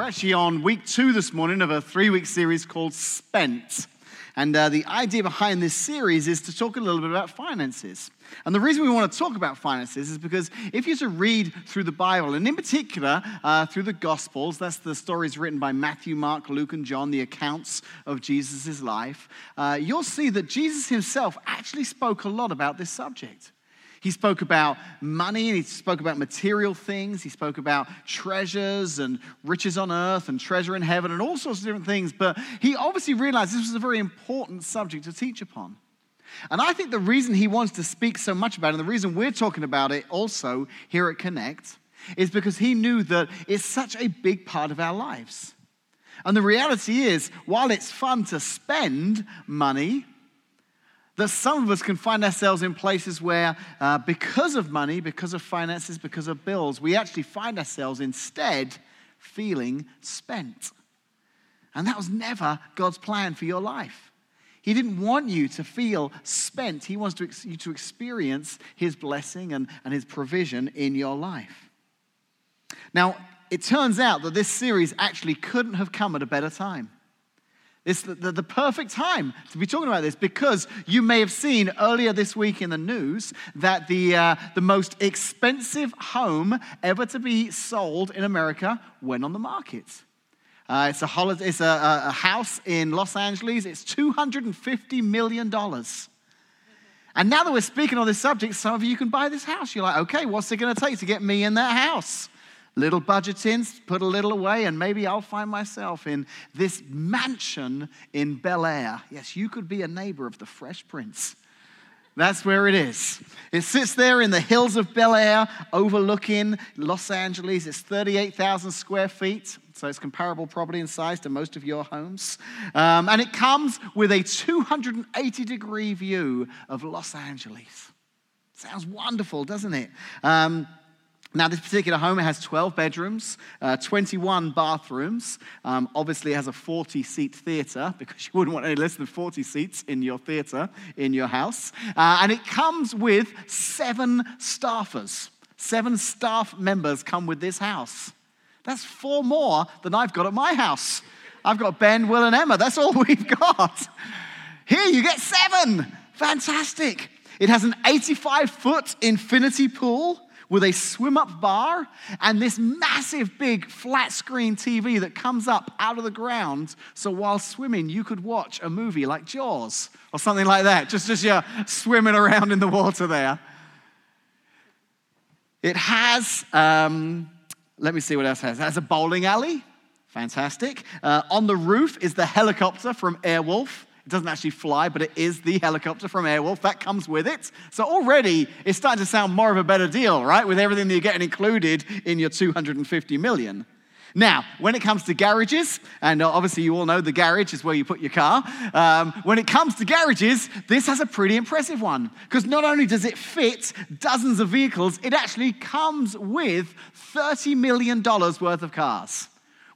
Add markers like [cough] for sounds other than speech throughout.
We're actually on week two this morning of a three week series called Spent. And uh, the idea behind this series is to talk a little bit about finances. And the reason we want to talk about finances is because if you to read through the Bible, and in particular uh, through the Gospels, that's the stories written by Matthew, Mark, Luke, and John, the accounts of Jesus' life, uh, you'll see that Jesus himself actually spoke a lot about this subject. He spoke about money and he spoke about material things. He spoke about treasures and riches on earth and treasure in heaven and all sorts of different things. But he obviously realized this was a very important subject to teach upon. And I think the reason he wants to speak so much about it, and the reason we're talking about it also here at Connect, is because he knew that it's such a big part of our lives. And the reality is, while it's fun to spend money, that some of us can find ourselves in places where, uh, because of money, because of finances, because of bills, we actually find ourselves instead feeling spent. And that was never God's plan for your life. He didn't want you to feel spent. He wants to, you to experience His blessing and, and His provision in your life. Now, it turns out that this series actually couldn't have come at a better time. It's the, the, the, perfect time to be talking about this because you may have seen earlier this week in the news that the, uh, the most expensive home ever to be sold in America went on the market. Uh, it's a, holiday, it's a, a house in Los Angeles. It's $250 million. And now that we're speaking on this subject, some of you can buy this house. You're like, okay, what's it going to take to get me in that house? Little budgeting, put a little away, and maybe I'll find myself in this mansion in Bel Air. Yes, you could be a neighbor of the Fresh Prince. That's where it is. It sits there in the hills of Bel Air, overlooking Los Angeles. It's 38,000 square feet, so it's comparable property in size to most of your homes. Um, and it comes with a 280 degree view of Los Angeles. Sounds wonderful, doesn't it? Um, now, this particular home it has 12 bedrooms, uh, 21 bathrooms. Um, obviously, it has a 40 seat theatre because you wouldn't want any less than 40 seats in your theatre in your house. Uh, and it comes with seven staffers. Seven staff members come with this house. That's four more than I've got at my house. I've got Ben, Will, and Emma. That's all [laughs] we've got. Here, you get seven. Fantastic. It has an 85 foot infinity pool with a swim up bar and this massive big flat screen TV that comes up out of the ground. So while swimming, you could watch a movie like Jaws or something like that, just as you're swimming around in the water there. It has, um, let me see what else it has. It has a bowling alley. Fantastic. Uh, on the roof is the helicopter from Airwolf. It doesn't actually fly, but it is the helicopter from Airwolf. That comes with it. So already it's starting to sound more of a better deal, right? With everything that you're getting included in your 250 million. Now, when it comes to garages, and obviously you all know the garage is where you put your car. Um, when it comes to garages, this has a pretty impressive one because not only does it fit dozens of vehicles, it actually comes with $30 million worth of cars.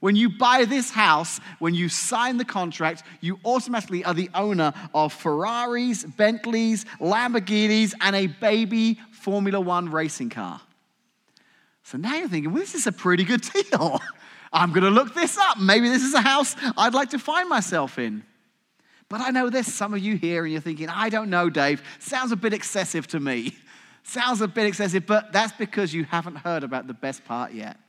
When you buy this house, when you sign the contract, you automatically are the owner of Ferraris, Bentleys, Lamborghinis, and a baby Formula One racing car. So now you're thinking, well, this is a pretty good deal. [laughs] I'm going to look this up. Maybe this is a house I'd like to find myself in. But I know there's some of you here and you're thinking, I don't know, Dave. Sounds a bit excessive to me. [laughs] Sounds a bit excessive, but that's because you haven't heard about the best part yet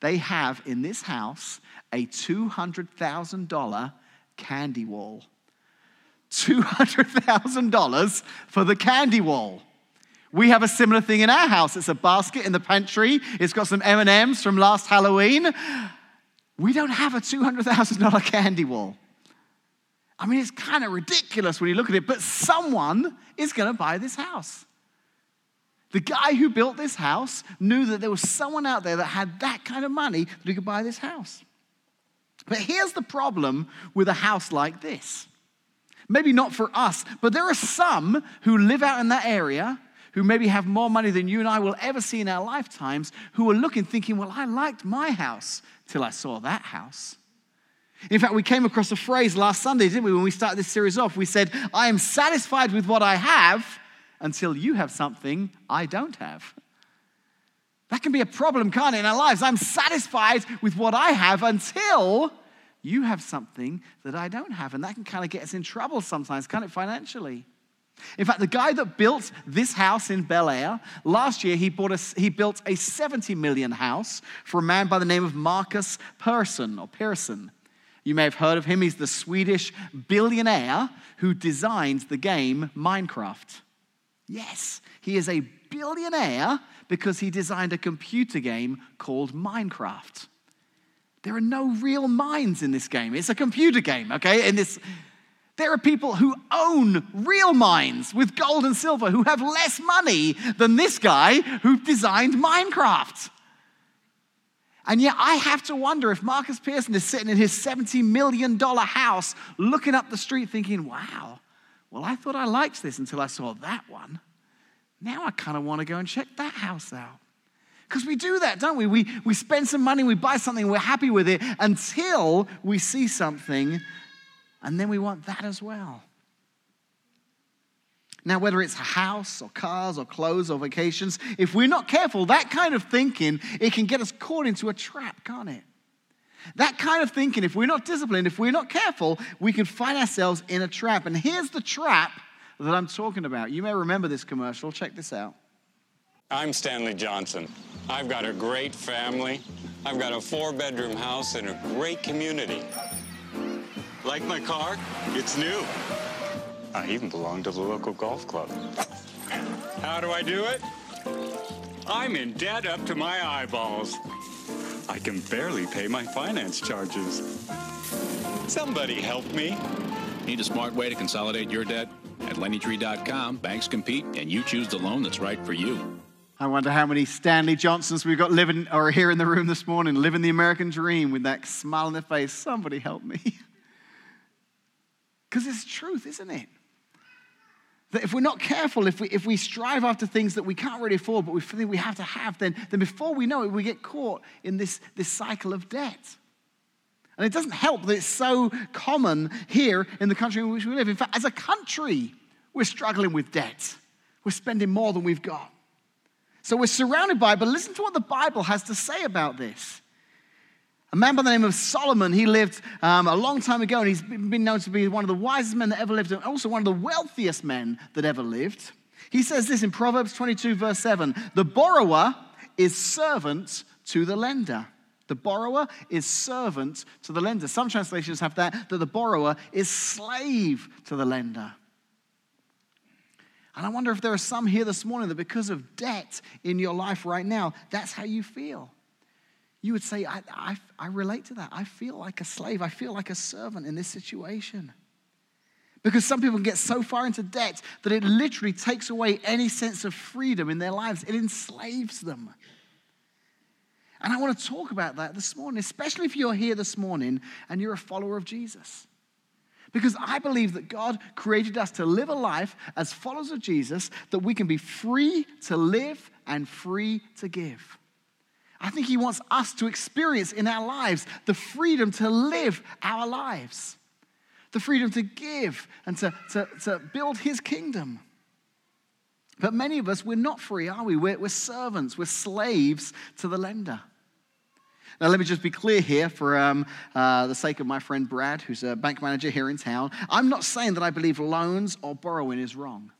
they have in this house a $200,000 candy wall. $200,000 for the candy wall. We have a similar thing in our house. It's a basket in the pantry. It's got some M&Ms from last Halloween. We don't have a $200,000 candy wall. I mean, it's kind of ridiculous when you look at it, but someone is going to buy this house. The guy who built this house knew that there was someone out there that had that kind of money that he could buy this house. But here's the problem with a house like this. Maybe not for us, but there are some who live out in that area who maybe have more money than you and I will ever see in our lifetimes who are looking, thinking, well, I liked my house till I saw that house. In fact, we came across a phrase last Sunday, didn't we, when we started this series off? We said, I am satisfied with what I have until you have something I don't have. That can be a problem, can't it, in our lives? I'm satisfied with what I have until you have something that I don't have. And that can kind of get us in trouble sometimes, can't it, financially? In fact, the guy that built this house in Bel Air, last year he, bought a, he built a 70 million house for a man by the name of Markus Persson or Pearson. You may have heard of him. He's the Swedish billionaire who designed the game Minecraft. Yes, he is a billionaire because he designed a computer game called Minecraft. There are no real mines in this game. It's a computer game, okay? In this, there are people who own real mines with gold and silver who have less money than this guy who designed Minecraft. And yet, I have to wonder if Markus Pearson is sitting in his $70 million house looking up the street thinking, wow, well, I thought I liked this until I saw that one. Now I kind of want to go and check that house out. Because we do that, don't we? we? We spend some money, we buy something, we're happy with it until we see something, and then we want that as well. Now, whether it's a house or cars or clothes or vacations, if we're not careful, that kind of thinking, it can get us caught into a trap, can't it? That kind of thinking, if we're not disciplined, if we're not careful, we can find ourselves in a trap. And here's the trap that I'm talking about. You may remember this commercial. Check this out. I'm Stanley Johnson. I've got a great family. I've got a four bedroom house in a great community. Like my car? It's new. I even belong to the local golf club. How do I do it? I'm in debt up to my eyeballs. I can barely pay my finance charges. Somebody help me. Need a smart way to consolidate your debt? At LendingTree.com, banks compete and you choose the loan that's right for you. I wonder how many Stanley Johnsons we've got living or here in the room this morning, living the American dream with that smile on their face. Somebody help me. [laughs] Because it's truth, isn't it? That if we're not careful, if we, if we strive after things that we can't really afford, but we think we have to have, then, then before we know it, we get caught in this, this cycle of debt. And it doesn't help that it's so common here in the country in which we live. In fact, as a country, we're struggling with debt. We're spending more than we've got. So we're surrounded by it, but listen to what the Bible has to say about this. A man by the name of Solomon, he lived um, a long time ago, and he's been known to be one of the wisest men that ever lived, and also one of the wealthiest men that ever lived. He says this in Proverbs 22, verse 7 The borrower is servant to the lender. The borrower is servant to the lender. Some translations have that, that the borrower is slave to the lender. And I wonder if there are some here this morning that because of debt in your life right now, that's how you feel. You would say, I, I, I relate to that. I feel like a slave. I feel like a servant in this situation. Because some people get so far into debt that it literally takes away any sense of freedom in their lives, it enslaves them. And I want to talk about that this morning, especially if you're here this morning and you're a follower of Jesus. Because I believe that God created us to live a life as followers of Jesus that we can be free to live and free to give. I think He wants us to experience in our lives the freedom to live our lives, the freedom to give and to, to, to build His kingdom. But many of us, we're not free, are we? We're, we're servants, we're slaves to the lender. Now, let me just be clear here for um, uh, the sake of my friend Brad, who's a bank manager here in town. I'm not saying that I believe loans or borrowing is wrong.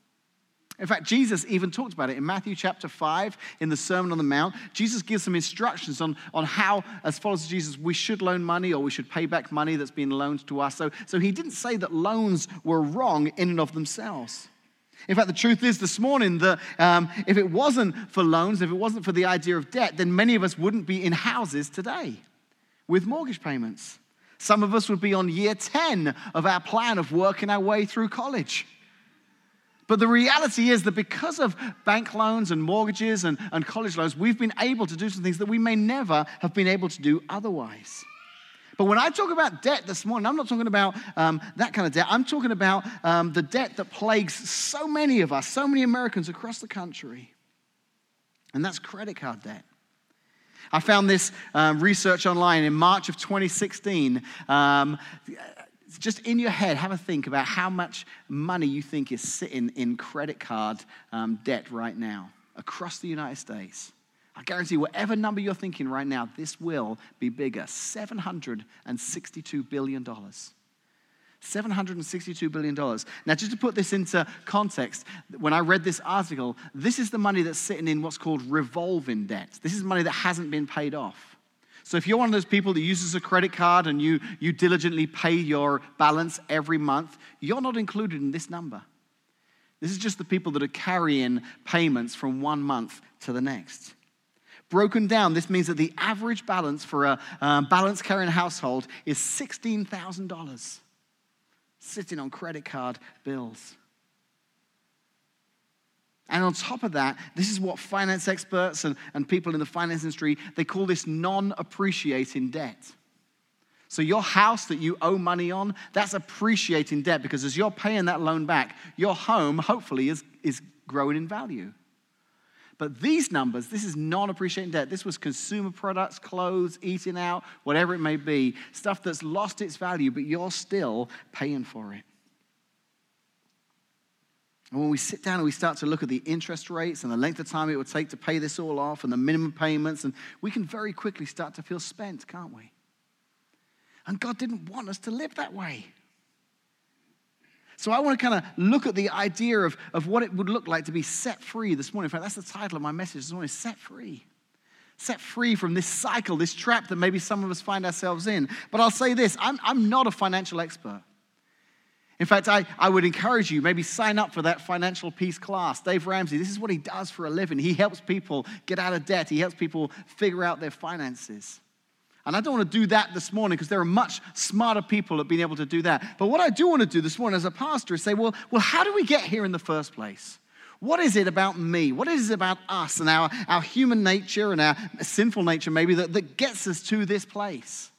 In fact, Jesus even talked about it in Matthew chapter 5 in the Sermon on the Mount. Jesus gives some instructions on, on how, as followers of Jesus, we should loan money or we should pay back money that's been loaned to us. So, so he didn't say that loans were wrong in and of themselves. In fact, the truth is this morning that um, if it wasn't for loans, if it wasn't for the idea of debt, then many of us wouldn't be in houses today with mortgage payments. Some of us would be on year 10 of our plan of working our way through college. But the reality is that because of bank loans and mortgages and, and college loans, we've been able to do some things that we may never have been able to do otherwise. But when I talk about debt this morning, I'm not talking about um, that kind of debt. I'm talking about um, the debt that plagues so many of us, so many Americans across the country. And that's credit card debt. I found this um, research online in March of 2016. Um, just in your head, have a think about how much money you think is sitting in credit card um, debt right now across the United States. I guarantee whatever number you're thinking right now, this will be bigger $762 billion. $762 billion. Now, just to put this into context, when I read this article, this is the money that's sitting in what's called revolving debt. This is money that hasn't been paid off. So, if you're one of those people that uses a credit card and you, you diligently pay your balance every month, you're not included in this number. This is just the people that are carrying payments from one month to the next. Broken down, this means that the average balance for a um, balance carrying household is $16,000 sitting on credit card bills. And on top of that, this is what finance experts and, and people in the finance industry, they call this non-appreciating debt. So your house that you owe money on, that's appreciating debt because as you're paying that loan back, your home hopefully is, is growing in value. But these numbers, this is non appreciating debt. This was consumer products, clothes, eating out, whatever it may be, stuff that's lost its value, but you're still paying for it. And when we sit down and we start to look at the interest rates and the length of time it would take to pay this all off and the minimum payments, and we can very quickly start to feel spent, can't we? And God didn't want us to live that way. So I want to kind of look at the idea of, of what it would look like to be set free this morning. In fact, that's the title of my message this morning, Set Free. Set free from this cycle, this trap that maybe some of us find ourselves in. But I'll say this I'm, I'm not a financial expert. In fact, I, I would encourage you, maybe sign up for that financial peace class. Dave Ramsey, this is what he does for a living. He helps people get out of debt, he helps people figure out their finances. And I don't want to do that this morning because there are much smarter people at being able to do that. But what I do want to do this morning as a pastor is say, well, well how do we get here in the first place? What is it about me? What is it about us and our, our human nature and our sinful nature, maybe, that, that gets us to this place?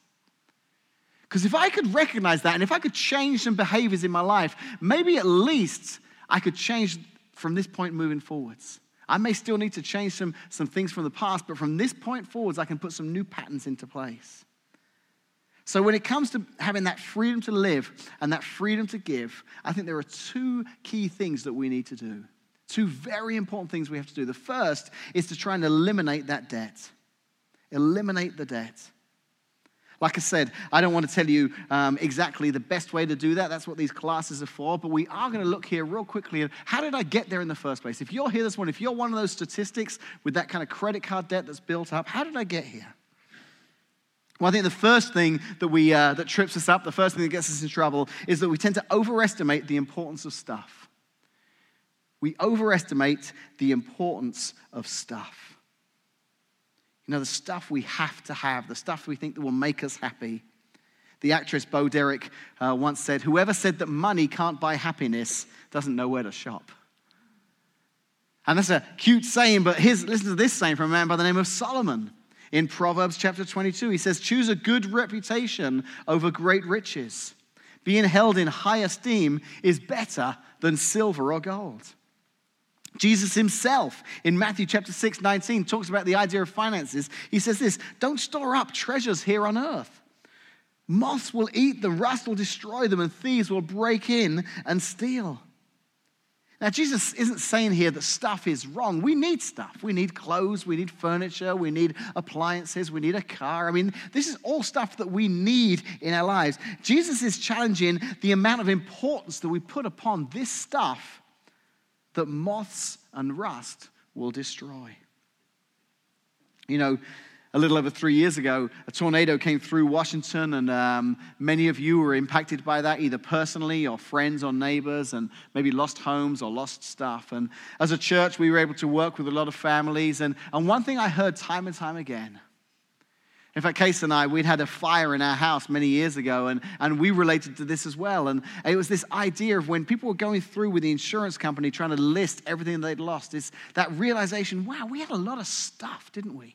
Because if I could recognize that and if I could change some behaviors in my life, maybe at least I could change from this point moving forwards. I may still need to change some, some things from the past, but from this point forwards, I can put some new patterns into place. So, when it comes to having that freedom to live and that freedom to give, I think there are two key things that we need to do. Two very important things we have to do. The first is to try and eliminate that debt. Eliminate the debt. Like I said, I don't want to tell you um, exactly the best way to do that. That's what these classes are for. But we are going to look here real quickly at how did I get there in the first place? If you're here this morning, if you're one of those statistics with that kind of credit card debt that's built up, how did I get here? Well, I think the first thing that, we, uh, that trips us up, the first thing that gets us in trouble, is that we tend to overestimate the importance of stuff. We overestimate the importance of stuff. You know, the stuff we have to have, the stuff we think that will make us happy. The actress Bo Derek uh, once said, Whoever said that money can't buy happiness doesn't know where to shop. And that's a cute saying, but listen to this saying from a man by the name of Solomon. In Proverbs chapter 22, he says, Choose a good reputation over great riches. Being held in high esteem is better than silver or gold. Jesus himself in Matthew chapter 6, 19 talks about the idea of finances. He says this don't store up treasures here on earth. Moths will eat them, rust will destroy them, and thieves will break in and steal. Now, Jesus isn't saying here that stuff is wrong. We need stuff. We need clothes, we need furniture, we need appliances, we need a car. I mean, this is all stuff that we need in our lives. Jesus is challenging the amount of importance that we put upon this stuff that moths and rust will destroy. You know, a little over three years ago, a tornado came through Washington, and um, many of you were impacted by that, either personally or friends or neighbors, and maybe lost homes or lost stuff. And as a church, we were able to work with a lot of families. And, and one thing I heard time and time again in fact, Case and I, we'd had a fire in our house many years ago, and, and we related to this as well. And it was this idea of when people were going through with the insurance company trying to list everything they'd lost, is that realization wow, we had a lot of stuff, didn't we?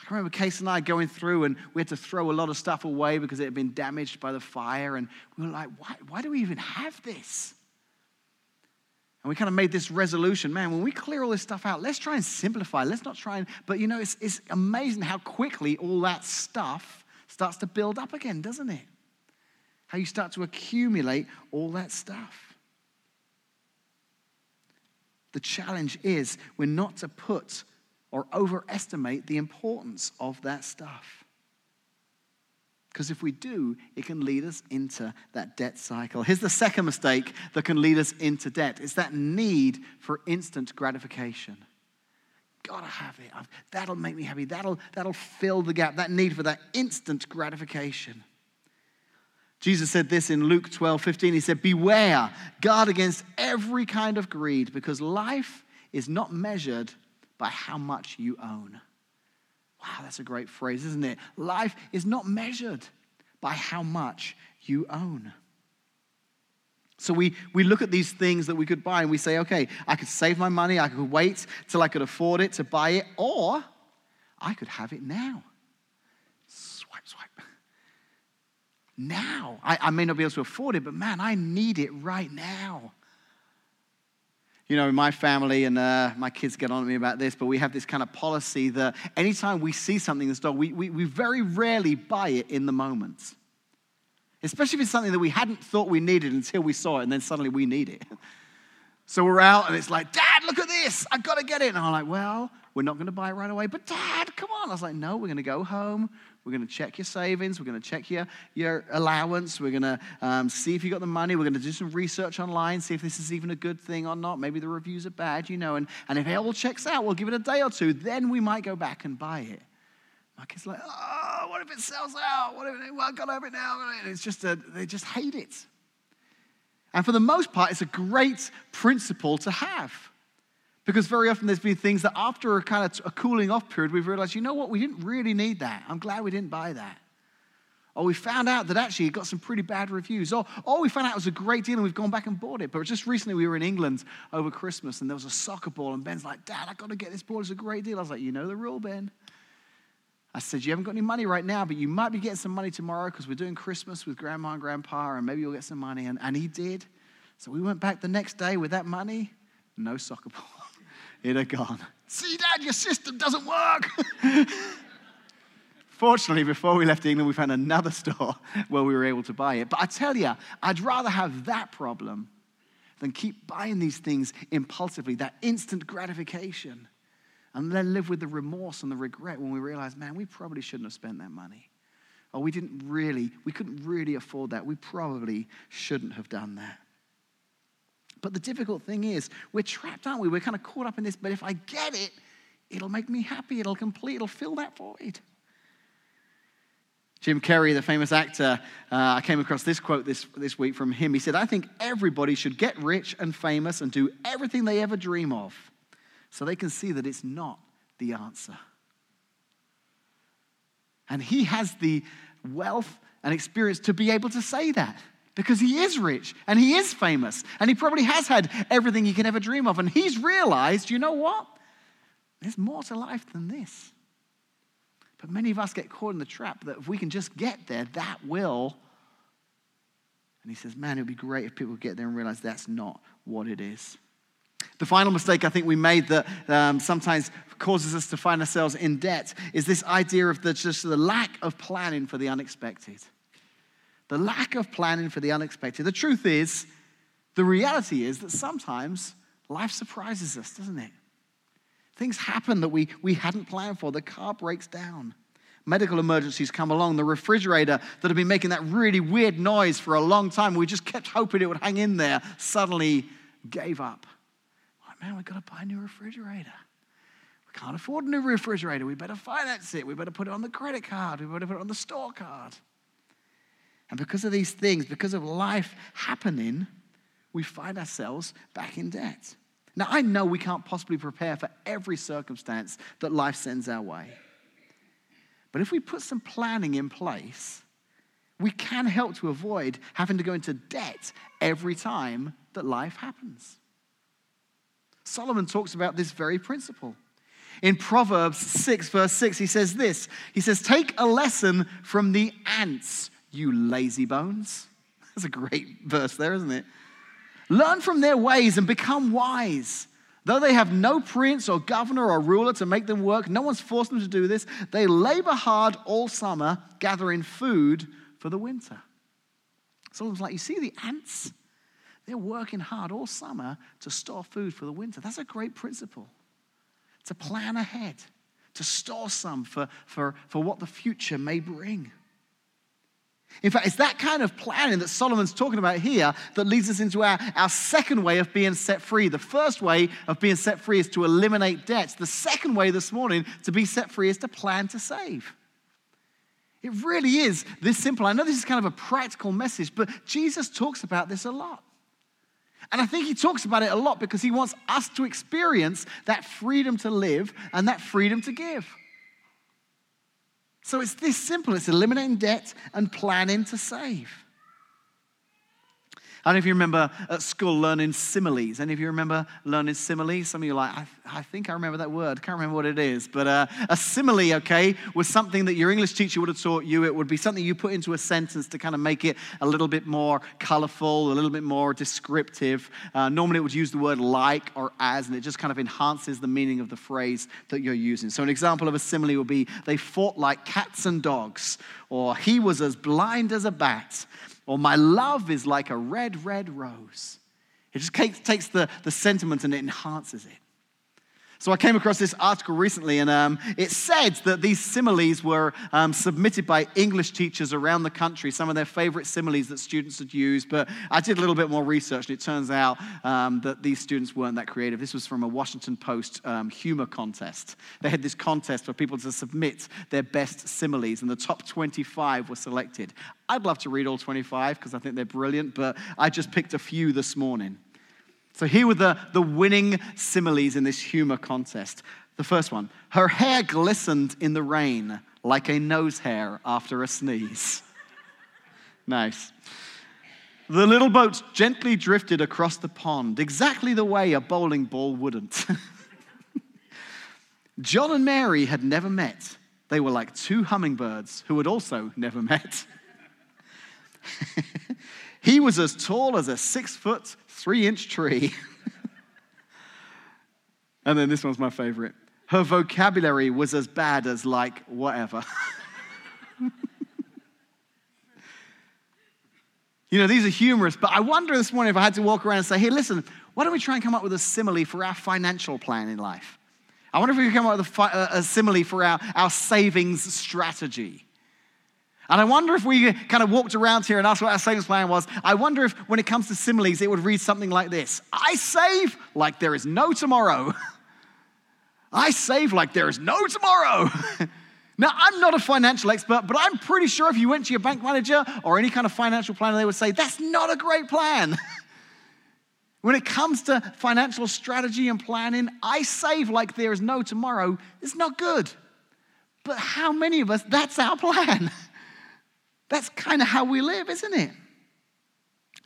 I remember Case and I going through, and we had to throw a lot of stuff away because it had been damaged by the fire. And we were like, why, why do we even have this? And we kind of made this resolution man, when we clear all this stuff out, let's try and simplify. Let's not try and, but you know, it's, it's amazing how quickly all that stuff starts to build up again, doesn't it? How you start to accumulate all that stuff. The challenge is we're not to put or overestimate the importance of that stuff. Because if we do, it can lead us into that debt cycle. Here's the second mistake that can lead us into debt it's that need for instant gratification. Gotta have it. I've, that'll make me happy. That'll, that'll fill the gap. That need for that instant gratification. Jesus said this in Luke 12 15. He said, Beware, guard against every kind of greed, because life is not measured by how much you own. Wow, that's a great phrase, isn't it? Life is not measured by how much you own. So we, we look at these things that we could buy and we say, okay, I could save my money, I could wait till I could afford it to buy it, or I could have it now. Swipe, swipe. Now. I, I may not be able to afford it, but man, I need it right now you know, my family, and uh, my kids get on to me about this, but we have this kind of policy that anytime we see something in the store, we, we, we very rarely buy it in the moment. Especially if it's something that we hadn't thought we needed until we saw it, and then suddenly we need it. [laughs] So we're out, and it's like, Dad, look at this. I've got to get it. And I'm like, well, we're not going to buy it right away. But Dad, come on. I was like, no, we're going to go home. We're going to check your savings. We're going to check your, your allowance. We're going to um, see if you got the money. We're going to do some research online, see if this is even a good thing or not. Maybe the reviews are bad, you know. And, and if it all checks out, we'll give it a day or two. Then we might go back and buy it. My kids like, oh, what if it sells out? What if it, well, I got have it now? And it's just, a, they just hate it. And for the most part, it's a great principle to have. Because very often there's been things that after a kind of a cooling off period, we've realized, you know what, we didn't really need that. I'm glad we didn't buy that. Or we found out that actually it got some pretty bad reviews. Or, or we found out it was a great deal and we've gone back and bought it. But just recently we were in England over Christmas and there was a soccer ball and Ben's like, Dad, I got to get this ball. It's a great deal. I was like, you know the rule, Ben. I said, You haven't got any money right now, but you might be getting some money tomorrow because we're doing Christmas with grandma and grandpa, and maybe you'll get some money. And, and he did. So we went back the next day with that money, no soccer ball it had gone. See, Dad, your system doesn't work. [laughs] Fortunately, before we left England, we found another store [laughs] where we were able to buy it. But I tell you, I'd rather have that problem than keep buying these things impulsively, that instant gratification, and then live with the remorse and the regret when we realize, man, we probably shouldn't have spent that money. Or we didn't really, we couldn't really afford that. We probably shouldn't have done that. But the difficult thing is, we're trapped, aren't we? We're kind of caught up in this, but if I get it, it'll make me happy, it'll complete, it'll fill that void. Jim Carrey, the famous actor, uh, I came across this quote this, this week from him. He said, I think everybody should get rich and famous and do everything they ever dream of so they can see that it's not the answer. And he has the wealth and experience to be able to say that because he is rich and he is famous and he probably has had everything he can ever dream of. And he's realized, you know what? There's more to life than this. But many of us get caught in the trap that if we can just get there, that will. And he says, man, it would be great if people get there and realize that's not what it is. The final mistake I think we made that um, sometimes causes us to find ourselves in debt is this idea of the, just the lack of planning for the unexpected the lack of planning for the unexpected. The truth is, the reality is that sometimes life surprises us, doesn't it? Things happen that we, we hadn't planned for. The car breaks down. Medical emergencies come along. The refrigerator that had been making that really weird noise for a long time, we just kept hoping it would hang in there, suddenly gave up. Like, man, we've got to buy a new refrigerator. We can't afford a new refrigerator. We better finance it. We better put it on the credit card. We better put it on the store card. And because of these things, because of life happening, we find ourselves back in debt. Now, I know we can't possibly prepare for every circumstance that life sends our way. But if we put some planning in place, we can help to avoid having to go into debt every time that life happens. Solomon talks about this very principle. In Proverbs 6, verse 6, he says this He says, Take a lesson from the ants you lazy bones. [laughs] That's a great verse there, isn't it? Learn from their ways and become wise. Though they have no prince or governor or ruler to make them work, no one's forced them to do this. They labor hard all summer, gathering food for the winter. Solomon's like, you see the ants? They're working hard all summer to store food for the winter. That's a great principle. to plan ahead, to store some for, for, for what the future may bring. In fact, it's that kind of planning that Solomon's talking about here that leads us into our, our second way of being set free. The first way of being set free is to eliminate debts. The second way this morning to be set free is to plan to save. It really is this simple. I know this is kind of a practical message, but Jesus talks about this a lot. And I think he talks about it a lot because he wants us to experience that freedom to live and that freedom to give. So it's this simple it's eliminating debt and planning to save. I don't know if you remember at school learning similes. Any of you remember learning similes? Some of you are like, I, I think I remember that word. Can't remember what it is. But uh, a simile, okay, was something that your English teacher would have taught you. It would be something you put into a sentence to kind of make it a little bit more colorful, a little bit more descriptive. Uh, normally it would use the word like or as, and it just kind of enhances the meaning of the phrase that you're using. So an example of a simile would be, they fought like cats and dogs, or he was as blind as a bat or my love is like a red, red rose. It just takes the, the sentiment and it enhances it. So I came across this article recently, and um, it said that these similes were um, submitted by English teachers around the country, some of their favorite similes that students had used. But I did a little bit more research, and it turns out um, that these students weren't that creative. This was from a Washington Post um, humor contest. They had this contest for people to submit their best similes, and the top 25 were selected. I'd love to read all 25 because I think they're brilliant, but I just picked a few this morning. So here were the, the winning similes in this humor contest. The first one her hair glistened in the rain like a nose hair after a sneeze. [laughs] nice. The little boat gently drifted across the pond, exactly the way a bowling ball wouldn't. [laughs] John and Mary had never met. They were like two hummingbirds who had also never met. [laughs] he was as tall as a six foot three inch tree. [laughs] and then this one's my favorite. Her vocabulary was as bad as, like, whatever. [laughs] you know, these are humorous, but I wonder this morning if I had to walk around and say, hey, listen, why don't we try and come up with a simile for our financial plan in life? I wonder if we could come up with a, fi- a simile for our, our savings strategy. And I wonder if we kind of walked around here and asked what our savings plan was. I wonder if, when it comes to similes, it would read something like this I save like there is no tomorrow. [laughs] I save like there is no tomorrow. [laughs] now, I'm not a financial expert, but I'm pretty sure if you went to your bank manager or any kind of financial planner, they would say, That's not a great plan. [laughs] when it comes to financial strategy and planning, I save like there is no tomorrow. It's not good. But how many of us, that's our plan? That's kind of how we live, isn't it?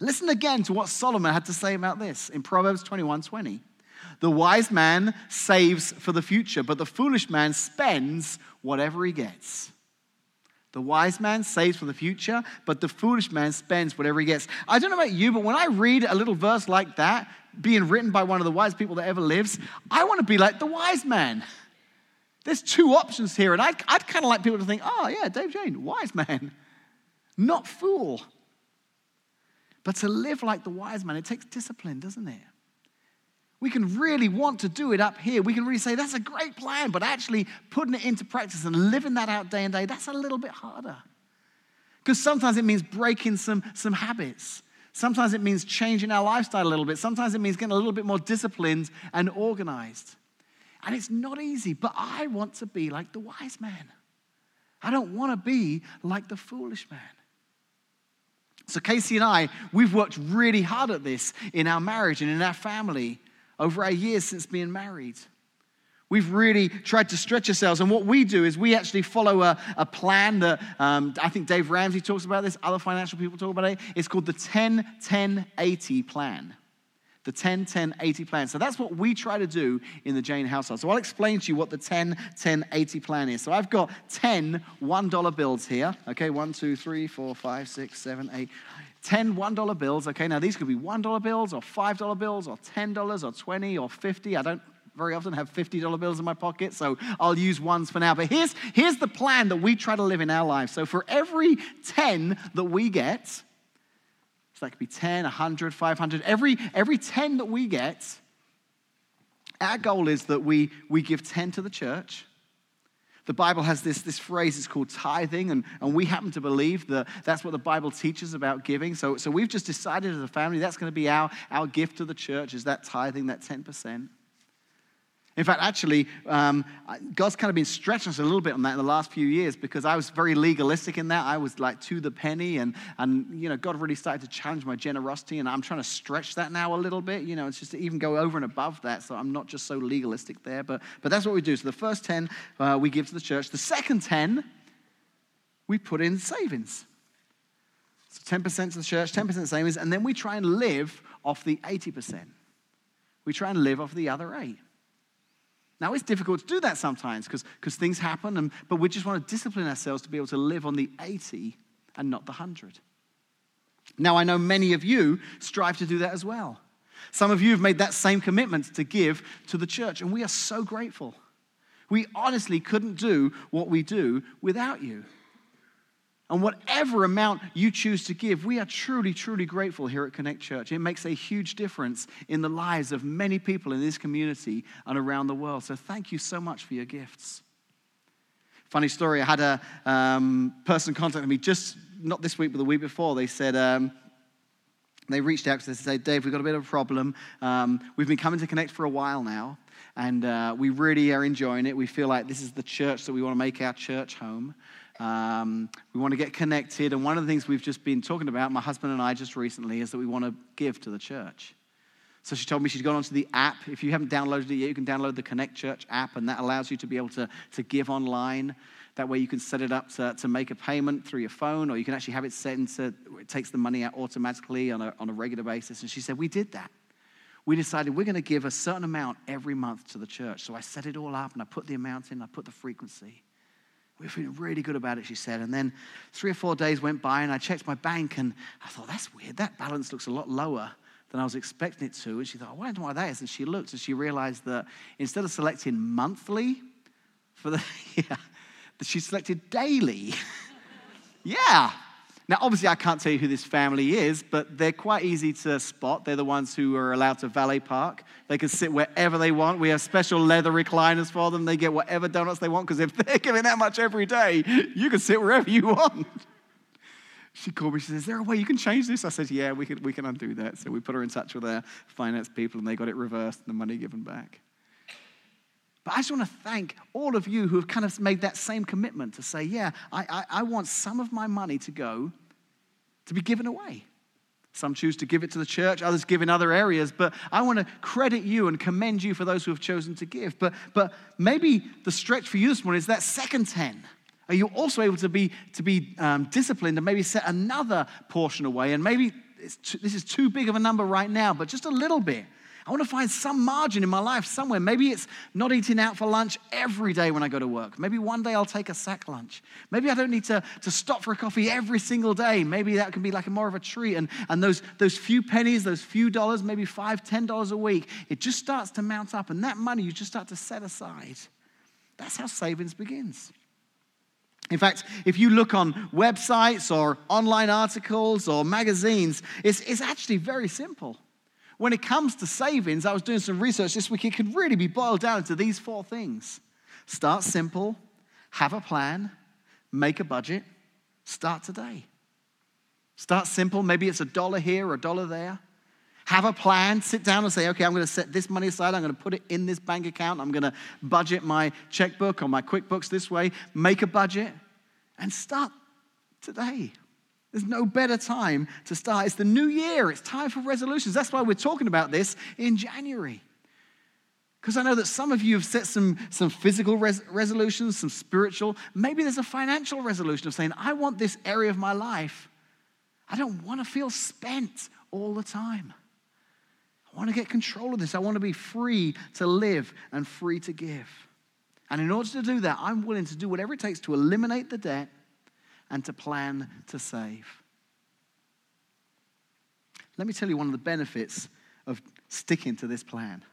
Listen again to what Solomon had to say about this in Proverbs 21 20. The wise man saves for the future, but the foolish man spends whatever he gets. The wise man saves for the future, but the foolish man spends whatever he gets. I don't know about you, but when I read a little verse like that, being written by one of the wise people that ever lives, I want to be like the wise man. There's two options here, and I'd, I'd kind of like people to think, oh, yeah, Dave Jane, wise man not fool. But to live like the wise man, it takes discipline, doesn't it? We can really want to do it up here. We can really say, that's a great plan, but actually putting it into practice and living that out day and day, that's a little bit harder. Because sometimes it means breaking some, some habits. Sometimes it means changing our lifestyle a little bit. Sometimes it means getting a little bit more disciplined and organized. And it's not easy, but I want to be like the wise man. I don't want to be like the foolish man. So, Casey and I, we've worked really hard at this in our marriage and in our family over our years since being married. We've really tried to stretch ourselves. And what we do is we actually follow a, a plan that um, I think Dave Ramsey talks about this, other financial people talk about it. It's called the 10 10 80 plan the 10 10 80 plan. So that's what we try to do in the Jane household. So I'll explain to you what the 10 10 80 plan is. So I've got 10 $1 bills here. Okay, one, two, three, four, five, six, seven, eight. 10 $1 bills. Okay, now these could be $1 bills or $5 bills or $10 or 20 or 50. I don't very often have $50 bills in my pocket, so I'll use ones for now. But here's, here's the plan that we try to live in our life. So for every 10 that we get, that could be 10, 100, 500. Every, every 10 that we get, Our goal is that we, we give 10 to the church. The Bible has this, this phrase, it's called tithing, and, and we happen to believe that that's what the Bible teaches about giving. So, so we've just decided as a family that's going to be our, our gift to the church, is that tithing, that 10%. In fact, actually, um, God's kind of been stretching us a little bit on that in the last few years because I was very legalistic in that. I was like to the penny, and, and you know, God really started to challenge my generosity, and I'm trying to stretch that now a little bit. You know, it's just to even go over and above that, so I'm not just so legalistic there. But, but that's what we do. So the first 10 uh, we give to the church, the second 10 we put in savings. So 10% to the church, 10% savings, and then we try and live off the 80%. We try and live off the other eight. Now, it's difficult to do that sometimes because things happen, and, but we just want to discipline ourselves to be able to live on the 80 and not the 100. Now, I know many of you strive to do that as well. Some of you have made that same commitment to give to the church, and we are so grateful. We honestly couldn't do what we do without you. And whatever amount you choose to give, we are truly, truly grateful here at Connect Church. It makes a huge difference in the lives of many people in this community and around the world. So thank you so much for your gifts. Funny story, I had a um, person contact me just not this week, but the week before. They said, um, they reached out to us and said, Dave, we've got a bit of a problem. Um, we've been coming to Connect for a while now, and uh, we really are enjoying it. We feel like this is the church that we want to make our church home. Um, we want to get connected. And one of the things we've just been talking about, my husband and I just recently, is that we want to give to the church. So she told me she's gone onto the app. If you haven't downloaded it yet, you can download the Connect Church app, and that allows you to be able to, to give online. That way you can set it up to, to make a payment through your phone, or you can actually have it set into, it takes the money out automatically on a, on a regular basis. And she said, We did that. We decided we're going to give a certain amount every month to the church. So I set it all up and I put the amount in, I put the frequency. We are feeling really good about it, she said. And then three or four days went by, and I checked my bank, and I thought, that's weird. That balance looks a lot lower than I was expecting it to. And she thought, I wonder why that is. And she looked, and she realized that instead of selecting monthly for the, [laughs] yeah, she selected daily. [laughs] yeah. Now, obviously, I can't tell you who this family is, but they're quite easy to spot. They're the ones who are allowed to valet park. They can sit wherever they want. We have special leather recliners for them. They get whatever donuts they want because if [laughs] they're giving that much every day, you can sit wherever you want. [laughs] She called me. She says, Is there a way you can change this? I said, Yeah, we can, we can undo that. So we put her in touch with our finance people and they got it reversed and the money given back. But I just want to thank all of you who have kind of made that same commitment to say, yeah, I, I, I, want some of my money to go to be given away. Some choose to give it to the church, others give in other areas, but I want to credit you and commend you for those who have chosen to give. But, but maybe the stretch for you this morning is that second 10. Are you also able to be, to be um, disciplined and maybe set another portion away? And maybe too, this is too big of a number right now, but just a little bit. I want to find some margin in my life somewhere. Maybe it's not eating out for lunch every day when I go to work. Maybe one day I'll take a sack lunch. Maybe I don't need to, to stop for a coffee every single day. Maybe that can be like a more of a treat. And, and those, those few pennies, those few dollars, maybe five, ten dollars a week, it just starts to mount up. And that money you just start to set aside. That's how savings begins. In fact, if you look on websites or online articles or magazines, it's, it's actually very simple. When it comes to savings, I was doing some research this week, it could really be boiled down to these four things start simple, have a plan, make a budget, start today. Start simple, maybe it's a dollar here or a dollar there. Have a plan, sit down and say, okay, I'm going to set this money aside. I'm going to put it in this bank account. I'm going to budget my checkbook or my QuickBooks this way. Make a budget and start today. There's no better time to start. It's the new year, it's time for resolutions. That's why we're talking about this in January. Because I know that some of you have set some, some physical res- resolutions, some spiritual. Maybe there's a financial resolution of saying, I want this area of my life. I don't want to feel spent all the time. I want to get control of this. I want to be free to live and free to give. And in order to do that, I'm willing to do whatever it takes to eliminate the debt and to plan to save. Let me tell you one of the benefits of sticking to this plan.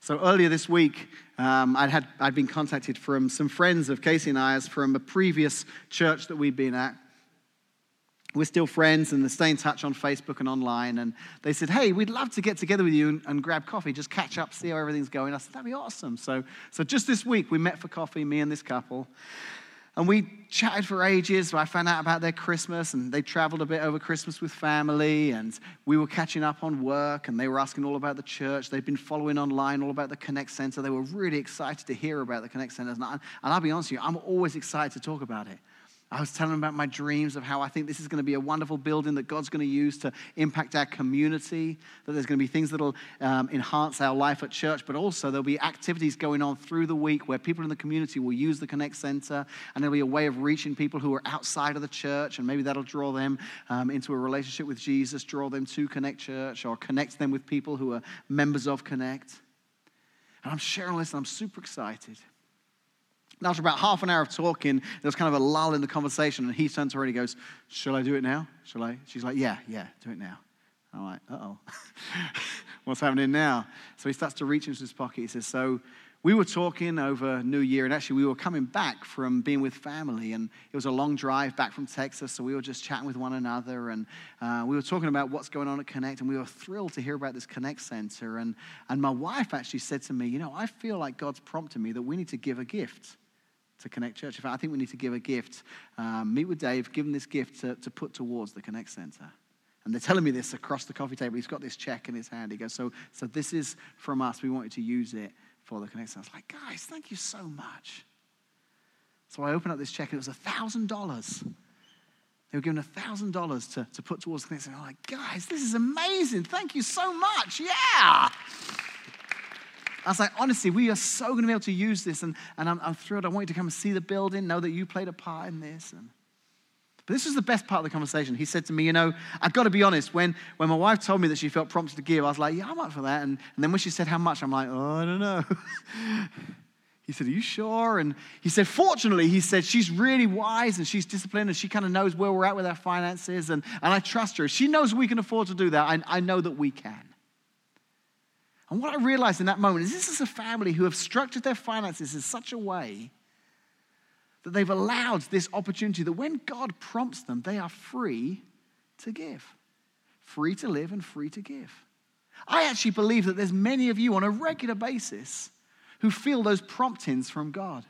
So earlier this week, um, I'd, had, I'd been contacted from some friends of Casey and I's from a previous church that we'd been at. we're still friends and they stay in touch on Facebook and online. And they said, Hey, we'd love to get together with you and, and, grab coffee, just catch up, see how everything's going. I said, That'd be awesome. So, so just this week, we met for coffee, me and this couple. And we chatted for ages. I found out about their Christmas, and they traveled a bit over Christmas with family. And we were catching up on work, and they were asking all about the church. They'd been following online all about the Connect Center. They were really excited to hear about the Connect Center. And, and I'll be honest with you, I'm always excited to talk about it. I was telling them about my dreams of how I think this is going to be a wonderful building that God's going to use to impact our community, that there's going to be things that will um, enhance our life at church, but also there'll be activities going on through the week where people in the community will use the Connect Center, and there'll be a way of reaching people who are outside of the church, and maybe that'll draw them um, into a relationship with Jesus, draw them to Connect Church, or connect them with people who are members of Connect. And I'm sharing this, and I'm super excited. After about half an hour of talking, there was kind of a lull in the conversation, and he turns to her and he goes, Shall I do it now? Shall I? She's like, Yeah, yeah, do it now. I'm like, Uh oh. [laughs] What's happening now? So he starts to reach into his pocket. He says, So we were talking over New Year, and actually, we were coming back from being with family, and it was a long drive back from Texas, so we were just chatting with one another, and uh, we were talking about what's going on at Connect, and we were thrilled to hear about this Connect Center. And, and my wife actually said to me, You know, I feel like God's prompting me that we need to give a gift to Connect Church. In fact, I think we need to give a gift. Um, meet with Dave, give him this gift to, to put towards the Connect Center. And they're telling me this across the coffee table. He's got this check in his hand. He goes, So, so this is from us. We want you to use it for the Connect Center. I was like, Guys, thank you so much. So I opened up this check and it was $1,000. They were given $1,000 to, to put towards the Connect Center. I'm like, Guys, this is amazing. Thank you so much. Yeah. I was like, honestly, we are so going to be able to use this, and, and I'm, I'm, thrilled. I want you to come and see the building, know that you played a part in this. And, but this was the best part of the conversation. He said to me, You know, I've got to be honest, when, when my wife told me that she felt prompted to give, I was like, Yeah, I'm up for that. And, and then when she said how much, I'm like, Oh, I don't know. [laughs] he said, Are you sure? And he said, Fortunately, he said, she's really wise and she's disciplined and she kind of knows where we're at with our finances. And, and I trust her. She knows we can afford to do that. I, I know that we can. And what I realized in that moment is this is a family who have structured their finances in such a way that they've allowed this opportunity that when God prompts them, they are free to give, free to live and free to give. I actually believe that there's many of you on a regular basis who feel those promptings from God.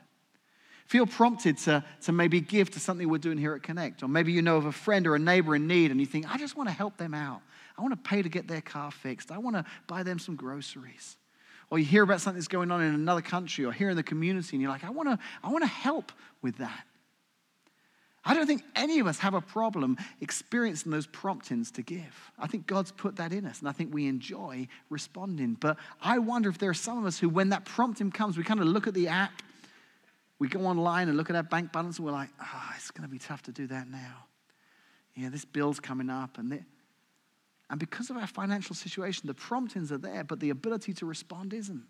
Feel prompted to, to maybe give to something we're doing here at Connect. Or maybe you know of a friend or a neighbor in need and you think, I just want to help them out. I want to pay to get their car fixed. I want to buy them some groceries. Or you hear about something that's going on in another country or here in the community, and you're like, I want to, I want to help with that. I don't think any of us have a problem experiencing those promptings to give. I think God's put that in us, and I think we enjoy responding. But I wonder if there are some of us who, when that prompting comes, we kind of look at the app, we go online and look at our bank balance, and we're like, oh, it's going to be tough to do that now. Yeah, this bill's coming up, and and because of our financial situation, the promptings are there, but the ability to respond isn't.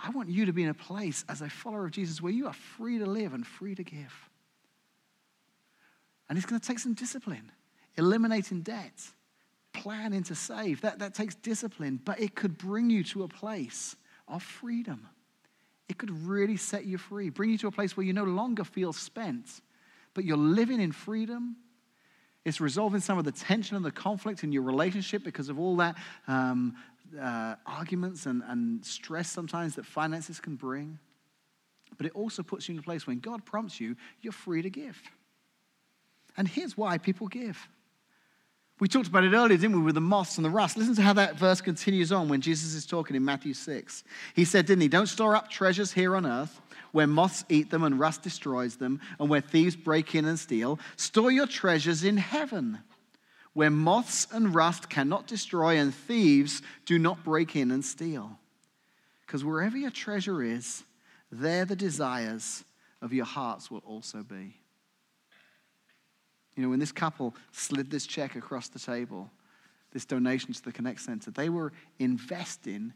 I want you to be in a place as a follower of Jesus where you are free to live and free to give. And it's going to take some discipline, eliminating debt, planning to save. That, that takes discipline, but it could bring you to a place of freedom. It could really set you free, bring you to a place where you no longer feel spent, but you're living in freedom it's resolving some of the tension and the conflict in your relationship because of all that um, uh, arguments and, and stress sometimes that finances can bring. But it also puts you in a place when God prompts you, you're free to give. And here's why people give. We talked about it earlier, didn't we, with the moths and the rust. Listen to how that verse continues on when Jesus is talking in Matthew 6. He said, didn't he? Don't store up treasures here on earth where moths eat them and rust destroys them, and where thieves break in and steal. Store your treasures in heaven, where moths and rust cannot destroy, and thieves do not break in and steal. Because wherever your treasure is, there the desires of your hearts will also be. You know, when this couple slid this check across the table, this donation to the Connect Center, they were investing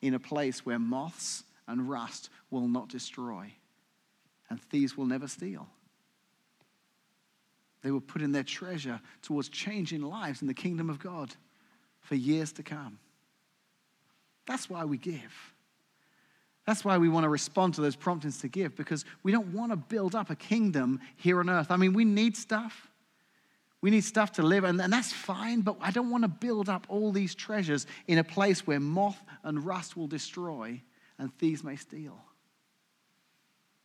in a place where moths and rust will not destroy, and thieves will never steal. They were putting their treasure towards changing lives in the kingdom of God for years to come. That's why we give. That's why we want to respond to those promptings to give because we don't want to build up a kingdom here on earth. I mean, we need stuff. We need stuff to live, and, and that's fine, but I don't want to build up all these treasures in a place where moth and rust will destroy and thieves may steal.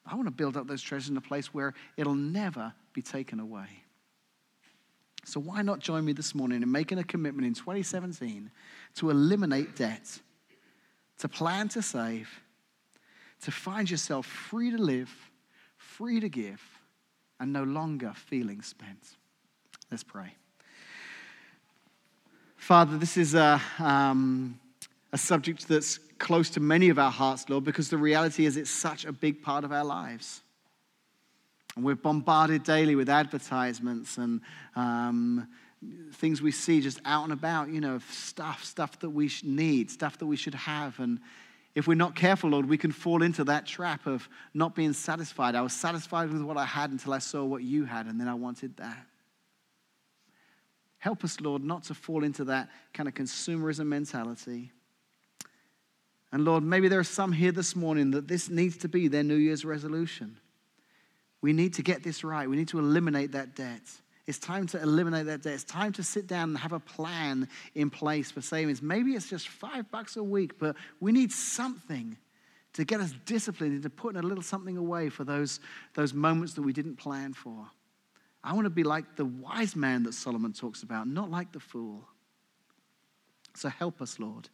I want to build up those treasures in a place where it'll never be taken away. So, why not join me this morning in making a commitment in 2017 to eliminate debt, to plan to save, to find yourself free to live, free to give, and no longer feeling spent? Let's pray. Father, this is a, um, a subject that's close to many of our hearts, Lord, because the reality is it's such a big part of our lives. And we're bombarded daily with advertisements and um, things we see just out and about, you know, stuff, stuff that we need, stuff that we should have. And if we're not careful, Lord, we can fall into that trap of not being satisfied. I was satisfied with what I had until I saw what you had, and then I wanted that. Help us, Lord, not to fall into that kind of consumerism mentality. And Lord, maybe there are some here this morning that this needs to be their New Year's resolution. We need to get this right. We need to eliminate that debt. It's time to eliminate that debt. It's time to sit down and have a plan in place for savings. Maybe it's just five bucks a week, but we need something to get us disciplined into putting a little something away for those, those moments that we didn't plan for. I want to be like the wise man that Solomon talks about, not like the fool. So help us, Lord.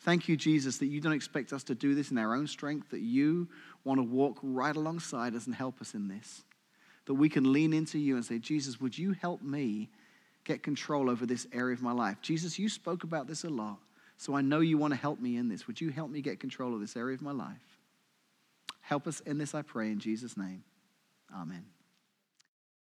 Thank you, Jesus, that you don't expect us to do this in our own strength, that you want to walk right alongside us and help us in this. That we can lean into you and say, Jesus, would you help me get control over this area of my life? Jesus, you spoke about this a lot, so I know you want to help me in this. Would you help me get control of this area of my life? Help us in this, I pray, in Jesus' name. Amen.